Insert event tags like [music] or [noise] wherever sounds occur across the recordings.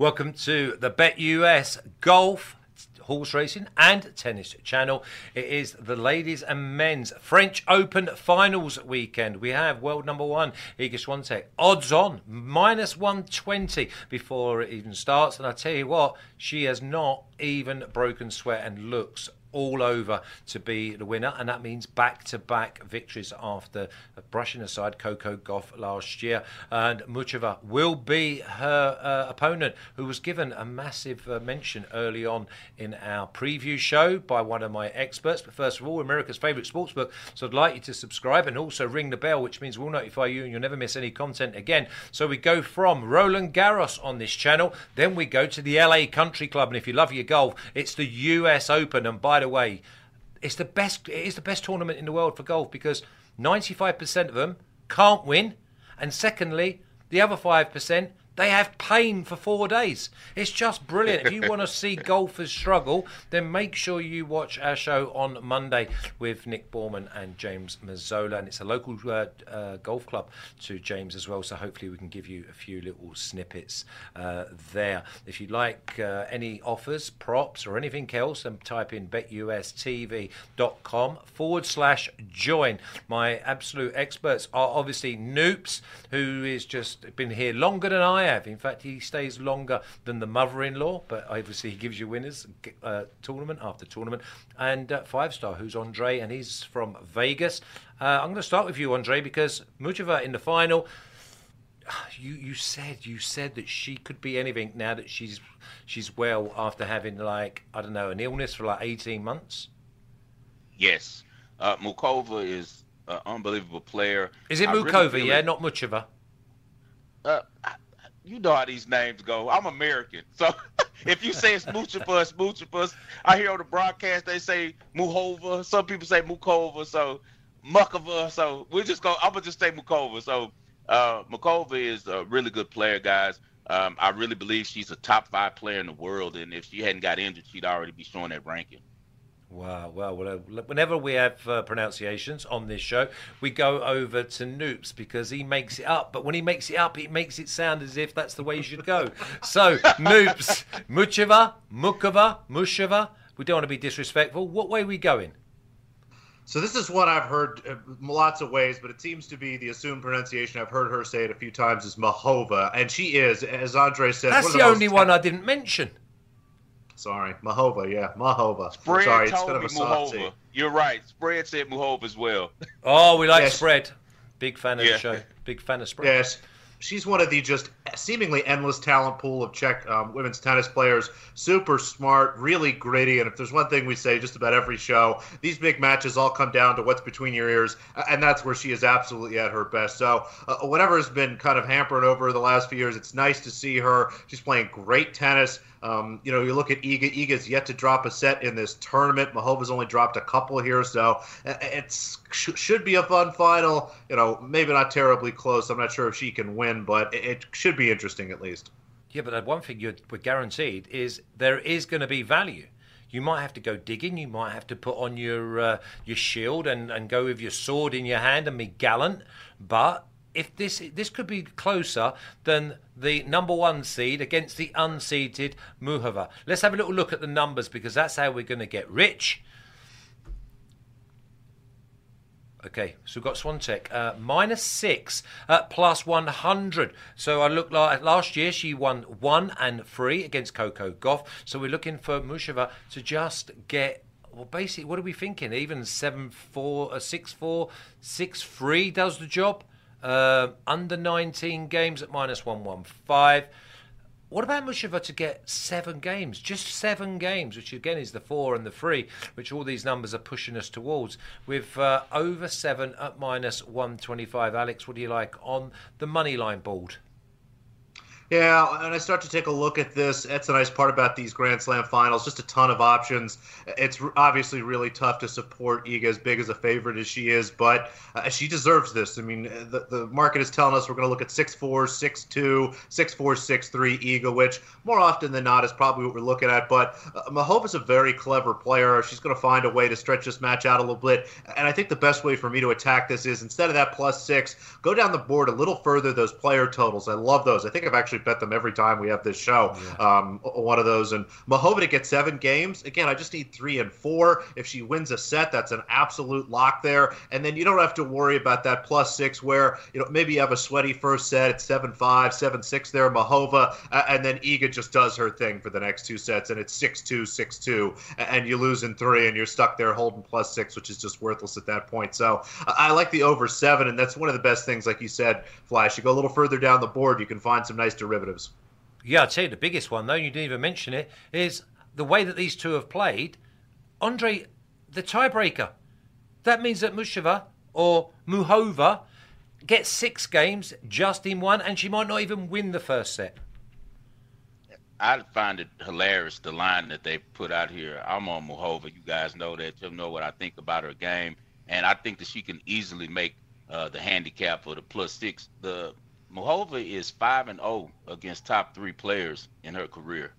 Welcome to the BetUS Golf horse racing and tennis channel. It is the ladies and men's French Open finals weekend. We have world number one, Iga Swiatek, odds on, minus 120 before it even starts. And I tell you what, she has not even broken sweat and looks all over to be the winner, and that means back to back victories after brushing aside Coco Gauff last year. And Muchova will be her uh, opponent, who was given a massive uh, mention early on in our preview show by one of my experts. But first of all, America's favourite sportsbook. So I'd like you to subscribe and also ring the bell, which means we'll notify you and you'll never miss any content again. So we go from Roland Garros on this channel, then we go to the LA Country Club. And if you love your golf, it's the US Open. And by the way, it's the best. It is the best tournament in the world for golf because 95% of them can't win, and secondly, the other five percent they have pain for four days. It's just brilliant. If you want to [laughs] see golfers struggle, then make sure you watch our show on Monday with Nick Borman and James Mazzola. And it's a local uh, uh, golf club to James as well. So hopefully we can give you a few little snippets uh, there. If you'd like uh, any offers, props, or anything else, then type in betustv.com forward slash join. My absolute experts are obviously Noops, who is just been here longer than I have. In fact, he stays longer than the mother-in-law, but obviously he gives you winners uh, tournament after tournament. And uh, five star, who's Andre, and he's from Vegas. Uh, I'm going to start with you, Andre, because Muchova in the final. [sighs] You you said you said that she could be anything now that she's she's well after having like I don't know an illness for like 18 months. Yes, uh, Muchova is an unbelievable player. Is it Mukova? Really yeah, it, not Muchova. Uh, you know how these names go. I'm American, so [laughs] if you say it's Muchapa, it's I hear on the broadcast they say Muhova. Some people say Mukova. So Mukova. So we're just go. I'm gonna just say Mukova. So uh, Mukova is a really good player, guys. Um, I really believe she's a top five player in the world, and if she hadn't got injured, she'd already be showing that ranking. Wow, wow. Well, uh, whenever we have uh, pronunciations on this show, we go over to Noops because he makes it up. But when he makes it up, he makes it sound as if that's the way you should go. so, Noops, Mucheva, Mukova, Musheva. We don't want to be disrespectful. What way are we going? So this is what I've heard uh, lots of ways, but it seems to be the assumed pronunciation. I've heard her say it a few times is Mahova, and she is, as Andre said. That's the, the only one I didn't mention. Sorry, Mahova. Yeah, Mahova. Spread Sorry, told me Mahova. You're right. Spread said Mahova as well. Oh, we like yes. spread. Big fan of yeah. the show. Big fan of spread. Yes she's one of the just seemingly endless talent pool of Czech um, women's tennis players. Super smart, really gritty. And if there's one thing we say just about every show, these big matches all come down to what's between your ears, and that's where she is absolutely at her best. So uh, whatever has been kind of hampering over the last few years, it's nice to see her. She's playing great tennis. Um, you know, you look at Iga. Iga's yet to drop a set in this tournament. Mahova's only dropped a couple here, so it's should be a fun final. You know, maybe not terribly close. I'm not sure if she can win, but it should be interesting at least. Yeah, but one thing you're guaranteed is there is going to be value. You might have to go digging. You might have to put on your uh, your shield and, and go with your sword in your hand and be gallant. But if this this could be closer than the number one seed against the unseeded Muhova. Let's have a little look at the numbers because that's how we're going to get rich. Okay, so we've got Swiatek uh, minus six uh, plus 100. So I look like last year she won one and three against Coco Gauff. So we're looking for Muchova to just get well, basically, what are we thinking? Even 7 4, uh, 6 4, 6 3 does the job. Uh, under 19 games at minus 115. What about Muchova to get seven games? Just seven games, which again is the four and the three, which all these numbers are pushing us towards. With uh, over seven at minus 125. Alex, what do you like on the money line board? Yeah, and I start to take a look at this. That's a nice part about these Grand Slam finals. Just a ton of options. It's obviously really tough to support Iga as big as a favorite as she is, but uh, she deserves this. I mean, the, the market is telling us we're going to look at 6'4, 6'2, 6'4, 6'3 Iga, which more often than not is probably what we're looking at. But uh, is a very clever player. She's going to find a way to stretch this match out a little bit. And I think the best way for me to attack this is instead of that plus six, go down the board a little further, those player totals. I love those. I think I've actually should bet them every time we have this show. Yeah. Um, one of those. And Muchova to get seven games. Again, I just need three and four. If she wins a set, that's an absolute lock there. And then you don't have to worry about that plus six where, you know, maybe you have a sweaty first set at seven five, seven six there, Muchova, uh, and then Iga just does her thing for the next two sets, and it's six two, six two, and you lose in three, and you're stuck there holding plus six, which is just worthless at that point. So I like the over seven, and that's one of the best things, like you said, Flash. You go a little further down the board, you can find some nice derivatives. Yeah, I'd say the biggest one, though, you didn't even mention it, is the way that these two have played. Andre, the tiebreaker. That means that Mushova or Muchova gets six games just in one, and she might not even win the first set. I find it hilarious the line that they put out here. I'm on Muchova. You guys know that. You know what I think about her game, and I think that she can easily make uh, the handicap for the plus six. The Muchova is five and zero oh against top three players in her career.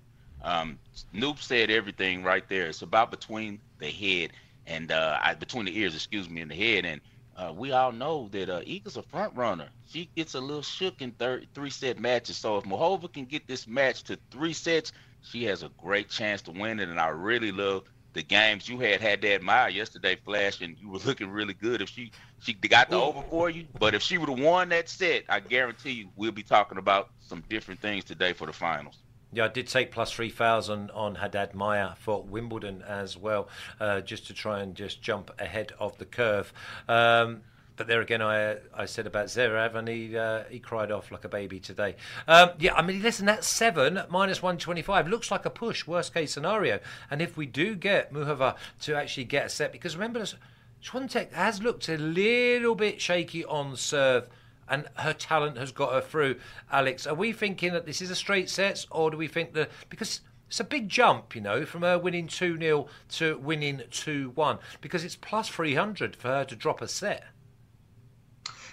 Um, Noop said everything right there. It's about between the head and uh, I, between the ears, excuse me, and the head. And uh, we all know that uh, Iga's a front runner. She gets a little shook in third, three set matches. So if Muchova can get this match to three sets, she has a great chance to win it. And I really love the games you had Haddad Maia yesterday, Flash, and you were [laughs] looking really good. If she she got the over for you, but if she would have won that set, I guarantee you we'll be talking about some different things today for the finals. Yeah, I did take plus 3,000 on Haddad Maia for Wimbledon as well, uh, just to try and just jump ahead of the curve. Um, but there again, I I said about Zverev, and he uh, he cried off like a baby today. Um, yeah, I mean, listen, that seven minus one twenty five looks like a push, worst case scenario. And if we do get Muchova to actually get a set, because remember, Swiatek has looked a little bit shaky on serve and her talent has got her through. Alex, are we thinking that this is a straight set, or do we think that because it's a big jump, you know, from her winning 2 0 to winning 2 1 because it's plus 300 for her to drop a set.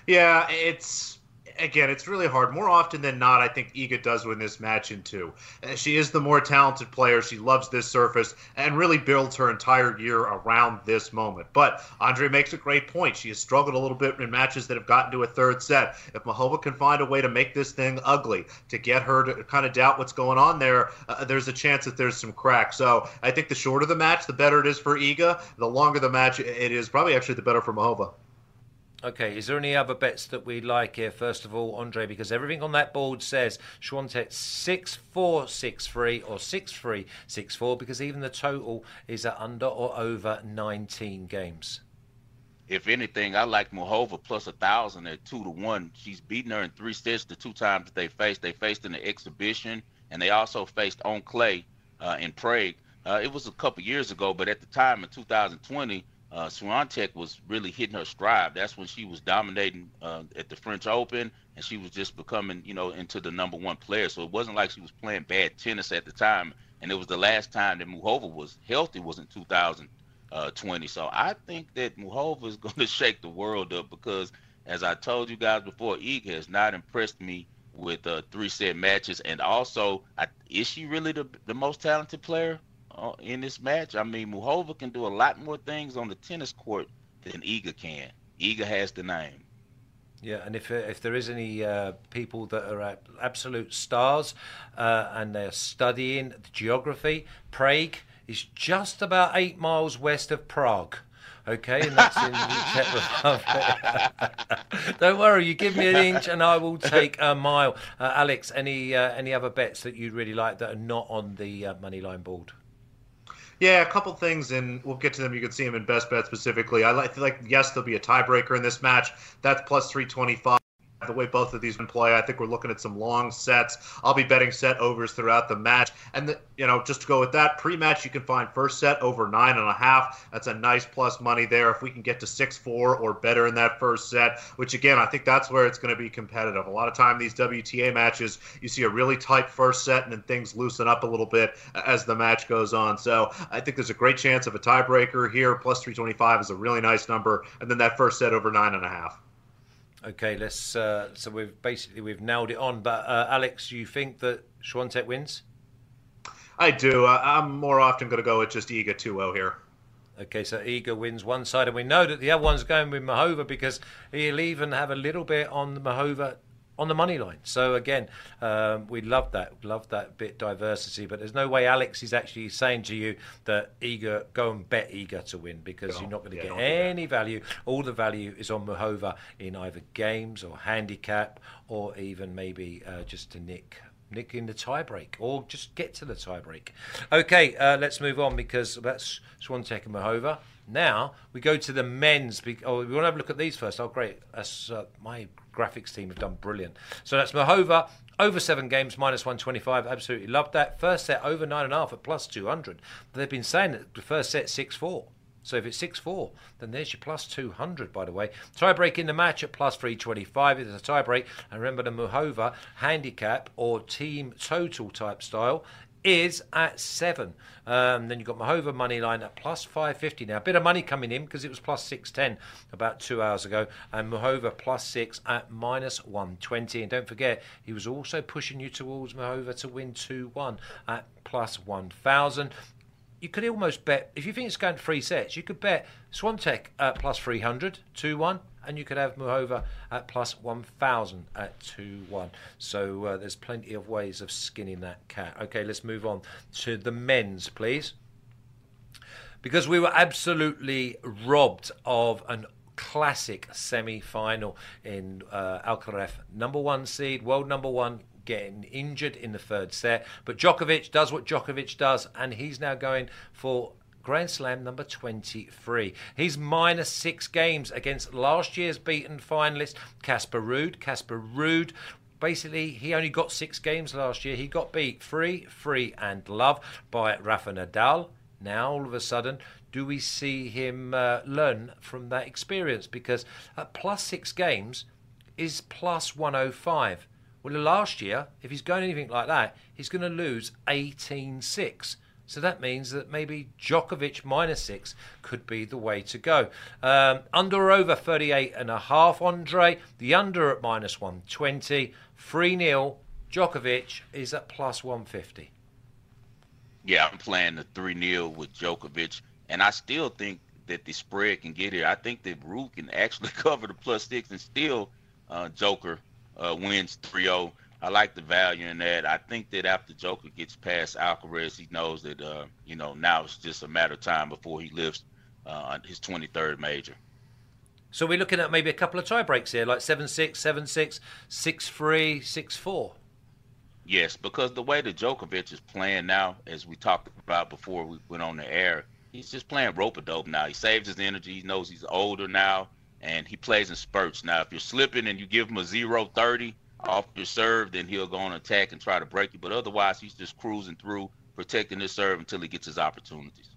Yeah, it's again, it's really hard. More often than not, I think Iga does win this match in two. Uh, she is the more talented player. She loves this surface and really builds her entire year around this moment. But Andre makes a great point. She has struggled a little bit in matches that have gotten to a third set. If Muchova can find a way to make this thing ugly, to get her to kind of doubt what's going on there, uh, there's a chance that there's some cracks. So I think the shorter the match, the better it is for Iga. The longer the match, it is probably actually the better for Muchova. Okay, is there any other bets that we like here? First of all, Andre, because everything on that board says Swiatek 6 4 6 3 or 6 3 6 4 because even the total is at under or over 19 games. If anything, I like Muchova plus a thousand at two to one. She's beaten her in three sets the two times that they faced. They faced in the exhibition and they also faced on clay uh, in Prague. Uh, it was a couple years ago, but at the time in 2020, uh, Swiatek was really hitting her stride. That's when she was dominating uh, at the French Open, and she was just becoming, you know, into the number one player. So it wasn't like she was playing bad tennis at the time. And it was the last time that Muhova was healthy was in 2020. So I think that Muhova is [laughs] going to shake the world up because, as I told you guys before, Iga has not impressed me with uh, three set matches. And also, I, is she really the, the most talented player? Uh, in this match. I mean, Muchova can do a lot more things on the tennis court than Iga can. Iga has the name. Yeah, and if if there is any uh, people that are absolute stars uh, and they're studying the geography, Prague is just about eight miles west of Prague. Okay, and that's in [laughs] Czech Republic. [laughs] Don't worry, you give me an inch and I will take a mile. Uh, Alex, any uh, any other bets that you'd really like that are not on the uh, money line board? Yeah, a couple things, and we'll get to them. You can see them in best bet specifically. I like, like yes, there'll be a tiebreaker in this match. That's plus three twenty five the way both of these play. I think we're looking at some long sets. I'll be betting set overs throughout the match. And, the, you know, just to go with that, pre match, you can find first set over nine and a half. That's a nice plus money there. If we can get to 6 4 or better in that first set, which again, I think that's where it's going to be competitive. A lot of time, these WTA matches, you see a really tight first set and then things loosen up a little bit as the match goes on. So I think there's a great chance of a tiebreaker here. Plus 325 is a really nice number. And then that first set over nine and a half. Okay, let's. Uh, so we've basically we've nailed it on. But uh, Alex, you think that Swiatek wins? I do. Uh, I'm more often going to go with just Iga 2-0 here. Okay, so Iga wins one side, and we know that the other one's going with Mahova because he'll even have a little bit on the Muchova on the money line. So again, um, we love that, love that bit diversity. But there's no way Alex is actually saying to you that Iga go and bet Iga to win because No, you're not going to yeah, get any value. All the value is on Mahova in either games or handicap or even maybe uh, just to nick. Nick in the tiebreak, or just get to the tiebreak. Okay, uh, let's move on because that's Swiatek and Mahova. Now we go to the men's. Be- oh, we want to have a look at these first. Oh, great! That's, uh, my graphics team have done brilliant. So that's Mahova over seven games, minus one twenty-five. Absolutely loved that. First set over nine and a half at plus two hundred. They've been saying that the first set six four. So if it's 6 4, then there's your plus 200, by the way. Tiebreak in the match at plus 325. It's a tiebreak. And remember, the Muhova handicap or team total type style is at 7. Um, then you've got Mahova money line at plus 550. Now, a bit of money coming in because it was plus 610 about two hours ago. And Mahova plus 6 at minus 120. And don't forget, he was also pushing you towards Mahova to win 2 1 at plus 1000 you could almost bet if you think it's going to three sets, you could bet Swiatek at plus 300, 2 1, and you could have Muhova at plus 1000 at 2 1. So uh, there's plenty of ways of skinning that cat. Okay, let's move on to the men's, please. Because we were absolutely robbed of an classic semi final in uh, Alcaraz, number one seed, world number one, getting injured in the third set. But Djokovic does what Djokovic does, and he's now going for Grand Slam number 23. He's minus six games against last year's beaten finalist, Casper Ruud. Casper Ruud basically he only got six games last year. He got beat free, free, and love by Rafa Nadal. Now all of a sudden, do we see him uh, learn from that experience? Because at plus six games is plus 105. Well, last year, if he's going anything like that, he's going to lose 18 6. So that means that maybe Djokovic minus six could be the way to go. Um, under or over 38 and a half, Andre. The under at minus 120. 3 0. Djokovic is at plus 150. Yeah, I'm playing the 3 0 with Djokovic, and I still think that the spread can get here. I think that Ruud can actually [laughs] cover the plus six and still uh, Joker uh, wins 3-0. I like the value in that. I think that after Joker gets past Alcaraz, he knows that uh, you know now it's just a matter of time before he lifts uh, his 23rd major. So we're looking at maybe a couple of tie breaks here, like 7-6, 7-6, 6-3, 6-4. Yes, because the way that Djokovic is playing now, as we talked about before we went on the air, he's just playing rope a dope now. He saves his energy. He knows he's older now and he plays in spurts. Now, if you're slipping and you give him a 0-30 off your serve, then he'll go on attack and try to break you. But otherwise, he's just cruising through, protecting his serve until he gets his opportunities.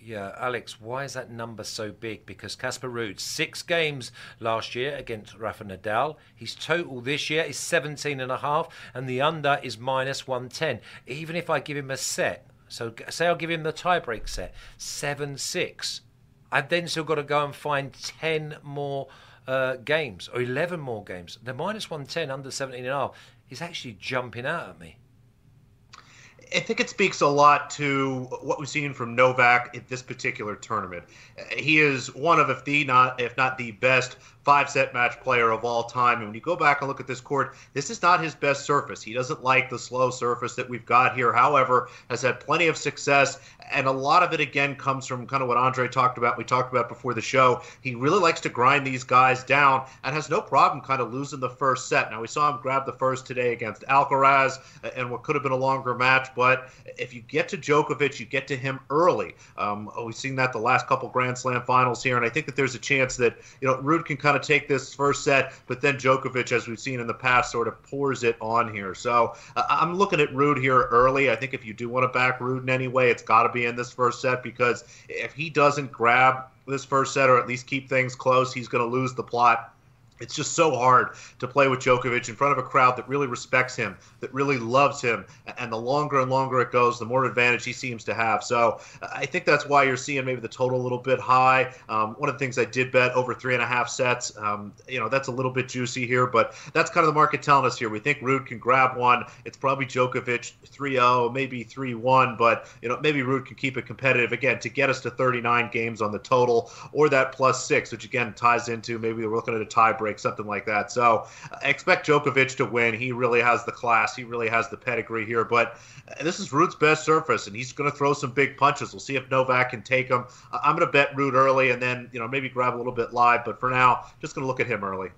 Yeah, Alex, why is that number so big? Because Casper Ruud, six games last year against Rafa Nadal. His total this year is 17 and a half, and the under is minus 110. Even if I give him a set, so say I'll give him the tiebreak set, 7 6 I've then still got to go and find 10 more uh, games or 11 more games. The minus 110 under 17 and a half is actually jumping out at me. I think it speaks a lot to what we've seen from Novak at this particular tournament. He is one of, if the not, if not the best five set match player of all time. And when you go back and look at this court, this is not his best surface. He doesn't like the slow surface that we've got here. However, has had plenty of success. And a lot of it, again, comes from kind of what Andre talked about. We talked about before the show. He really likes to grind these guys down and has no problem kind of losing the first set. Now, we saw him grab the first today against Alcaraz and what could have been a longer match. But if you get to Djokovic, you get to him early. Um, we've seen that the last couple Grand Slam finals here. And I think that there's a chance that, you know, Ruud can kind of take this first set, but then Djokovic, as we've seen in the past, sort of pours it on here. So uh, I'm looking at Ruud here early. I think if you do want to back Ruud in any way, it's got to be in this first set because if he doesn't grab this first set or at least keep things close, he's going to lose the plot it's just so hard to play with Djokovic in front of a crowd that really respects him, that really loves him. And the longer and longer it goes, the more advantage he seems to have. So I think that's why you're seeing maybe the total a little bit high. Um, one of the things I did bet over three and a half sets, um, you know, that's a little bit juicy here, but that's kind of the market telling us here. We think Ruud can grab one. It's probably Djokovic 3 0, maybe 3 1, but, you know, maybe Ruud can keep it competitive again to get us to 39 games on the total or that plus six, which again ties into maybe we're looking at a tiebreak something like that. So I expect Djokovic to win. He really has the class. He really has the pedigree here. But uh, this is Ruud's best surface, and he's going to throw some big punches. We'll see if Novak can take them. I'm going to bet Root early, and then you know maybe grab a little bit live. But for now, just going to look at him early.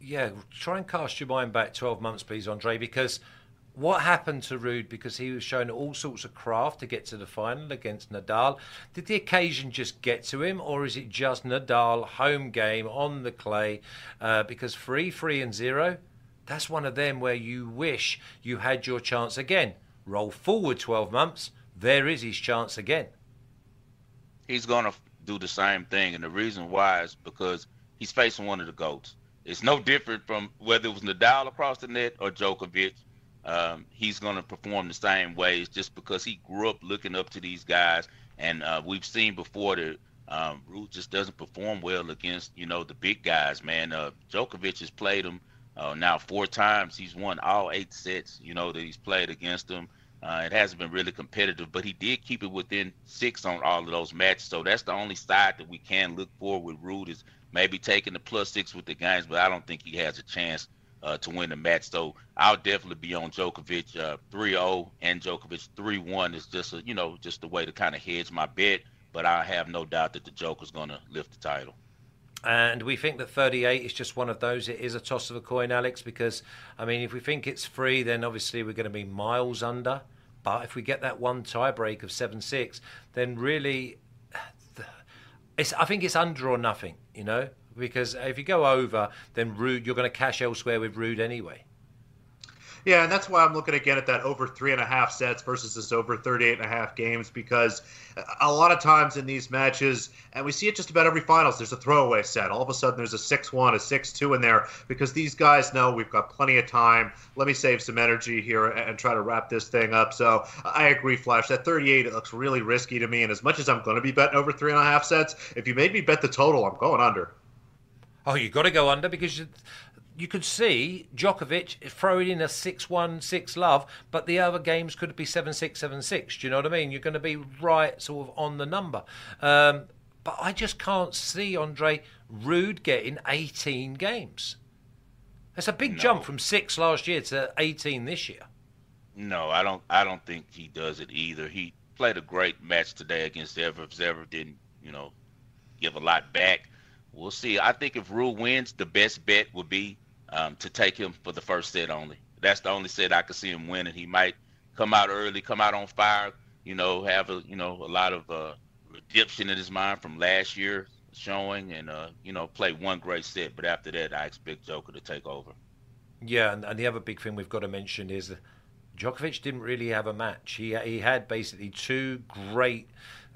Yeah, try and cast your mind back 12 months, please, Andre, because what happened to Ruud because he was showing all sorts of craft to get to the final against Nadal? Did the occasion just get to him, or is it just Nadal home game on the clay? Uh, because three, three, and zero, that's one of them where you wish you had your chance again. Roll forward 12 months, there is his chance again. He's going to do the same thing, and the reason why is because he's facing one of the GOATs. It's no different from whether it was Nadal across the net or Djokovic um, he's going to perform the same ways just because he grew up looking up to these guys. And uh, we've seen before that um, just doesn't perform well against, you know, the big guys, man. Uh, Djokovic has played him uh, now four times. He's won all eight sets, you know, that he's played against him. Uh, it hasn't been really competitive, but he did keep it within six on all of those matches. So that's the only side that we can look for with Ruud is maybe taking the plus six with the games, but I don't think he has a chance uh, to win the match. So I'll definitely be on Djokovic uh, 3-0 and Djokovic 3-1 is just a, you know just a way to kind of hedge my bet. But I have no doubt that the Joker's going to lift the title. And we think that 38 is just one of those. It is a toss of a coin, Alex, because, I mean, if we think it's free, then obviously we're going to be miles under. But if we get that one tie break of 7 6, then really, [sighs] it's, I think it's under or nothing, you know? Because if you go over, then Ruud, you're going to cash elsewhere with Ruud anyway. Yeah, and that's why I'm looking again at that over three and a half sets versus this over 38 and a half games because a lot of times in these matches, and we see it just about every finals, there's a throwaway set. All of a sudden, there's a 6 1, a 6 2 in there because these guys know we've got plenty of time. Let me save some energy here and try to wrap this thing up. So I agree, Flash. That 38, it looks really risky to me. And as much as I'm going to be betting over three and a half sets, if you made me bet the total, I'm going under. Oh, you've got to go under because you, you could see Djokovic throwing in a 6 1 6 love, but the other games could be 7 6 7 6. Do you know what I mean? You're going to be right sort of on the number. Um, but I just can't see Andre Ruud getting 18 games. That's a big no. jump from six last year to 18 this year. No, I don't. I don't think he does it either. He played a great match today against Zverev. Zverev didn't, you know, give a lot back we'll see. I think if Ruud wins, the best bet would be um, to take him for the first set only. That's the only set I could see him winning. He might come out early, come out on fire. You know, have a you know a lot of uh, redemption in his mind from last year showing, and uh, you know play one great set. But after that, I expect Joker to take over. Yeah, and, and the other big thing we've got to mention is Djokovic didn't really have a match. He he had basically two great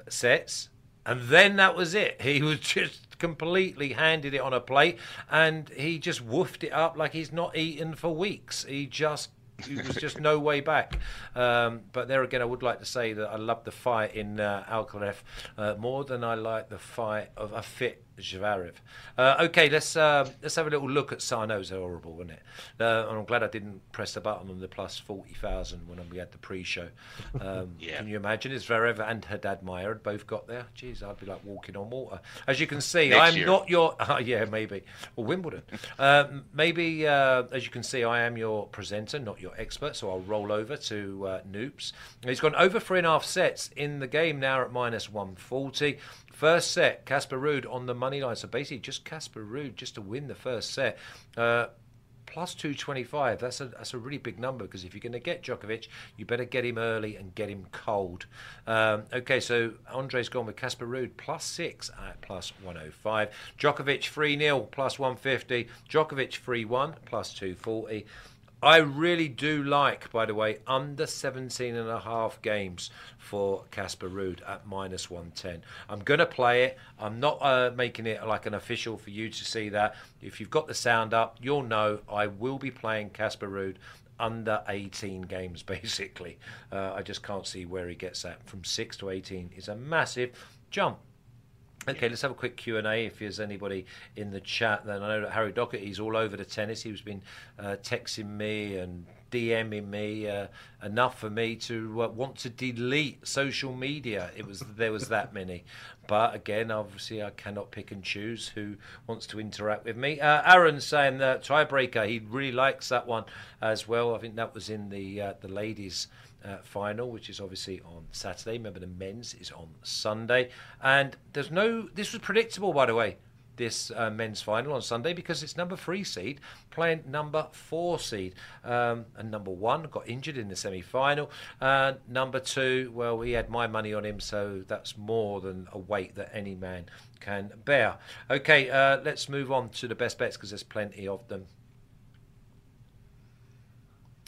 sets, and then that was it. He was just completely handed it on a plate, and he just woofed it up like he's not eaten for weeks. He just there was just no way back. Um, but there again, I would like to say that I love the fight in uh, Alcaraz uh, more than I like the fight of a fit Zverev. Uh, okay, let's uh, let's have a little look at Sarno's horrible, wasn't it? Uh, and I'm glad I didn't press the button on the plus forty thousand when we had the pre-show. [laughs] Um, yeah. Can you imagine? If Zverev and Haddad Maia had both got there, jeez, I'd be like walking on water. As you can see, Next I'm year. not your. [laughs] yeah, maybe or Wimbledon. Um, [laughs] maybe uh, as you can see, I am your presenter, not your expert. So I'll roll over to uh, Noops. He's gone over three and a half sets in the game now at minus one forty. First set, Casper Ruud on the money line. So basically, just Casper Ruud just to win the first set. Uh, plus 225. That's a that's a really big number because if you're going to get Djokovic, you better get him early and get him cold. Um, okay, so Andre's gone with Casper Ruud plus six at plus 105. Djokovic 3 0 plus 150. Djokovic 3 1 plus 240. I really do like, by the way, under 17 and a half games for Casper Ruud at minus 110. I'm going to play it. I'm not uh, making it like an official for you to see that. If you've got the sound up, you'll know I will be playing Casper Ruud under 18 games, [laughs] basically. Uh, I just can't see where he gets that. From 6 to 18 is a massive jump. Okay, let's have a quick Q and A. If there's anybody in the chat, then I know that Harry Doherty's all over the tennis. He's been uh, texting me and DMing me uh, enough for me to uh, want to delete social media. It was there was that many, but again, obviously, I cannot pick and choose who wants to interact with me. Uh, Aaron saying the tiebreaker, he really likes that one as well. I think that was in the uh, the ladies. Uh, final, which is obviously on Saturday. Remember, the men's is on Sunday, and there's no. This was predictable, by the way this uh, men's final on Sunday because it's number three seed playing number four seed. Um, and number one got injured in the semi final. Uh, number two, well, he had my money on him, so that's more than a weight that any man can bear. Okay, uh, let's move on to the best bets because there's plenty of them.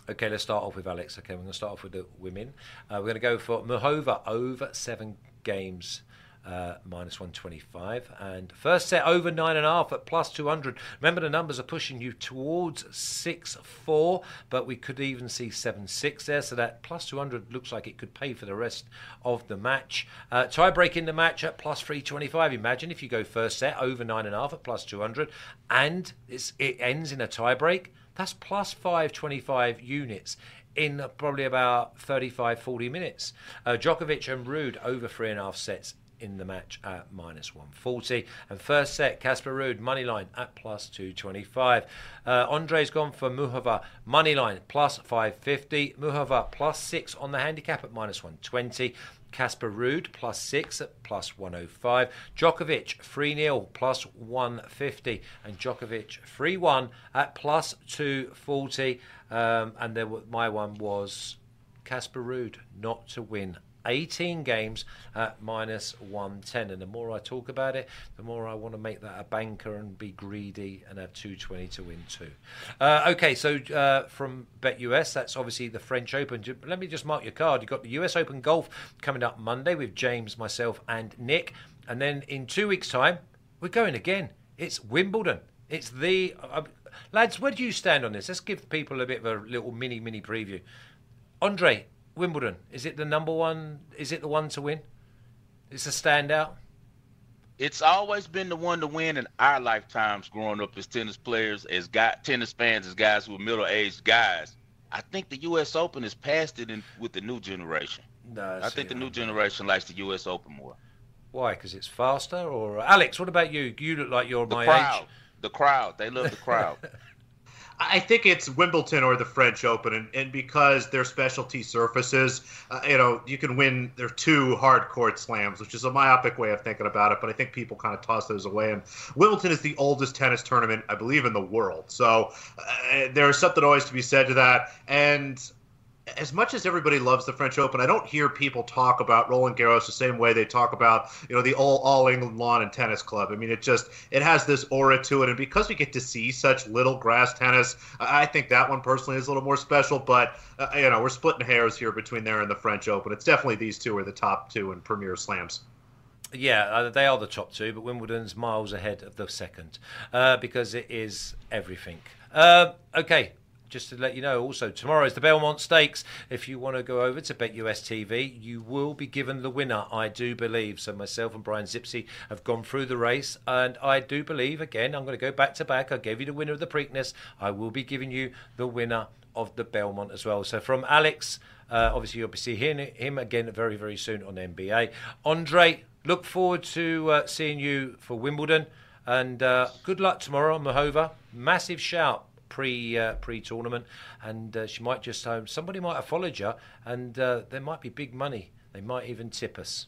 Okay, let's start off with Alex. Okay, we're going to start off with the women. Uh, we're going to go for Muchova over seven games uh, minus 125. And first set over 9.5 at plus 200. Remember, the numbers are pushing you towards 6 4, but we could even see 7 6 there. So that plus 200 looks like it could pay for the rest of the match. Uh, tie break in the match at plus 325. Imagine if you go first set over 9.5 at plus 200 and it ends in a tie break. That's plus 525 units in probably about 35 40 minutes. Uh, Djokovic and Ruud over three and a half sets in the match at minus 140. And first set, Casper Ruud, money line at plus 225. Uh, Andre's gone for Muhova, money line plus 550. Muhova plus 6 on the handicap at minus 120. Casper Ruud plus 6 at plus 105. Djokovic 3 0 plus 150. And Djokovic 3 1 at plus 240. Um, and there, my one was Casper Ruud not to win 18 games at minus 110. And the more I talk about it, the more I want to make that a banker and be greedy and have 220 to win too. Uh, okay, so uh, from BetUS, that's obviously the French Open. Let me just mark your card. You've got the US Open Golf coming up Monday with James, myself, and Nick. And then in two weeks' time, we're going again. It's Wimbledon. It's the. Uh, lads, where do you stand on this? Let's give people a bit of a little mini, mini preview. Andre, Wimbledon, is it the number one? Is it the one to win? It's a standout. It's always been the one to win in our lifetimes growing up as tennis players, as guy, tennis fans, as guys who are middle aged guys. I think the U.S. Open has passed it in, with the new generation. No, I think the new generation likes the U.S. Open more. Why? Because it's faster? Or uh, Alex, what about you? You look like you're the my crowd. age. The crowd. They love the crowd. [laughs] I think it's Wimbledon or the French Open, and, and because they're specialty surfaces, uh, you know, you can win their two hard court slams, which is a myopic way of thinking about it. But I think people kind of toss those away. And Wimbledon is the oldest tennis tournament, I believe, in the world. So uh, there's something always to be said to that. And as much as everybody loves the French Open, I don't hear people talk about Roland Garros the same way they talk about you know the all All England Lawn and Tennis Club. I mean, it just it has this aura to it, and because we get to see such little grass tennis, I think that one personally is a little more special. But uh, you know, we're splitting hairs here between there and the French Open. It's definitely these two are the top two in Premier Slams. Yeah, uh, they are the top two, but Wimbledon's miles ahead of the second uh, because it is everything. Uh, okay, just to let you know, also tomorrow is the Belmont Stakes. If you want to go over to BetUS TV, you will be given the winner, I do believe. So myself and Brian Zipse have gone through the race, and I do believe again. I'm going to go back to back. I gave you the winner of the Preakness. I will be giving you the winner of the Belmont as well. So from Alex, uh, obviously you'll be seeing him again very very soon on NBA. Andre, look forward to uh, seeing you for Wimbledon, and uh, good luck tomorrow on Muchova. Massive shout pre uh, pre tournament, and uh, she might just um, somebody might have followed you, and uh, there might be big money. They might even tip us.